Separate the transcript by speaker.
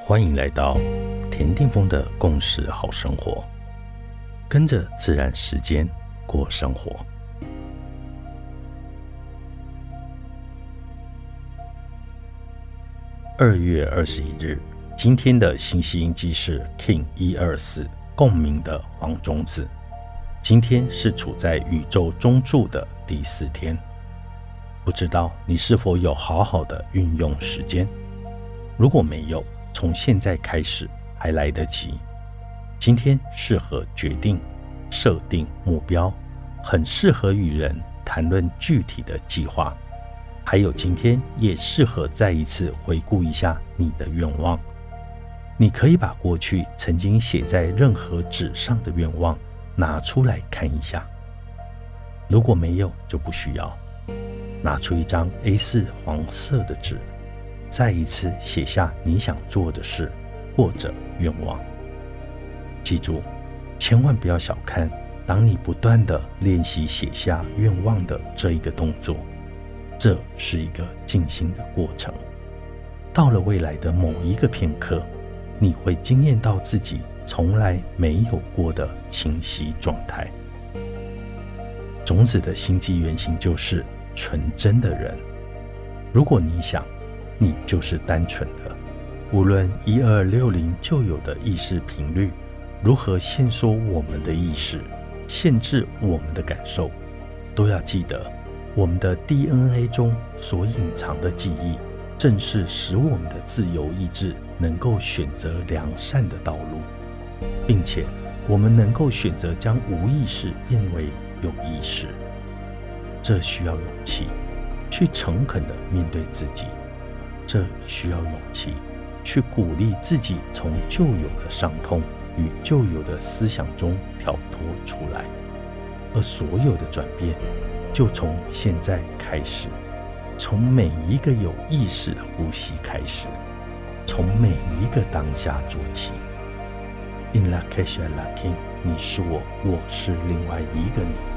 Speaker 1: 欢迎来到田定峰的共识好生活，跟着自然时间过生活。二月二十一日，今天的星系印记是 King 一二四共鸣的黄种子。今天是处在宇宙中柱的第四天，不知道你是否有好好的运用时间？如果没有，从现在开始还来得及。今天适合决定、设定目标，很适合与人谈论具体的计划。还有今天也适合再一次回顾一下你的愿望。你可以把过去曾经写在任何纸上的愿望拿出来看一下。如果没有，就不需要。拿出一张 A4 黄色的纸。再一次写下你想做的事或者愿望。记住，千万不要小看当你不断的练习写下愿望的这一个动作，这是一个静心的过程。到了未来的某一个片刻，你会惊艳到自己从来没有过的清晰状态。种子的心机原型就是纯真的人。如果你想。你就是单纯的，无论一二六零就有的意识频率如何限缩我们的意识，限制我们的感受，都要记得，我们的 DNA 中所隐藏的记忆，正是使我们的自由意志能够选择良善的道路，并且我们能够选择将无意识变为有意识。这需要勇气，去诚恳的面对自己。这需要勇气，去鼓励自己从旧有的伤痛与旧有的思想中跳脱出来，而所有的转变就从现在开始，从每一个有意识的呼吸开始，从每一个当下做起。In la c a s h a la king，你是我，我是另外一个你。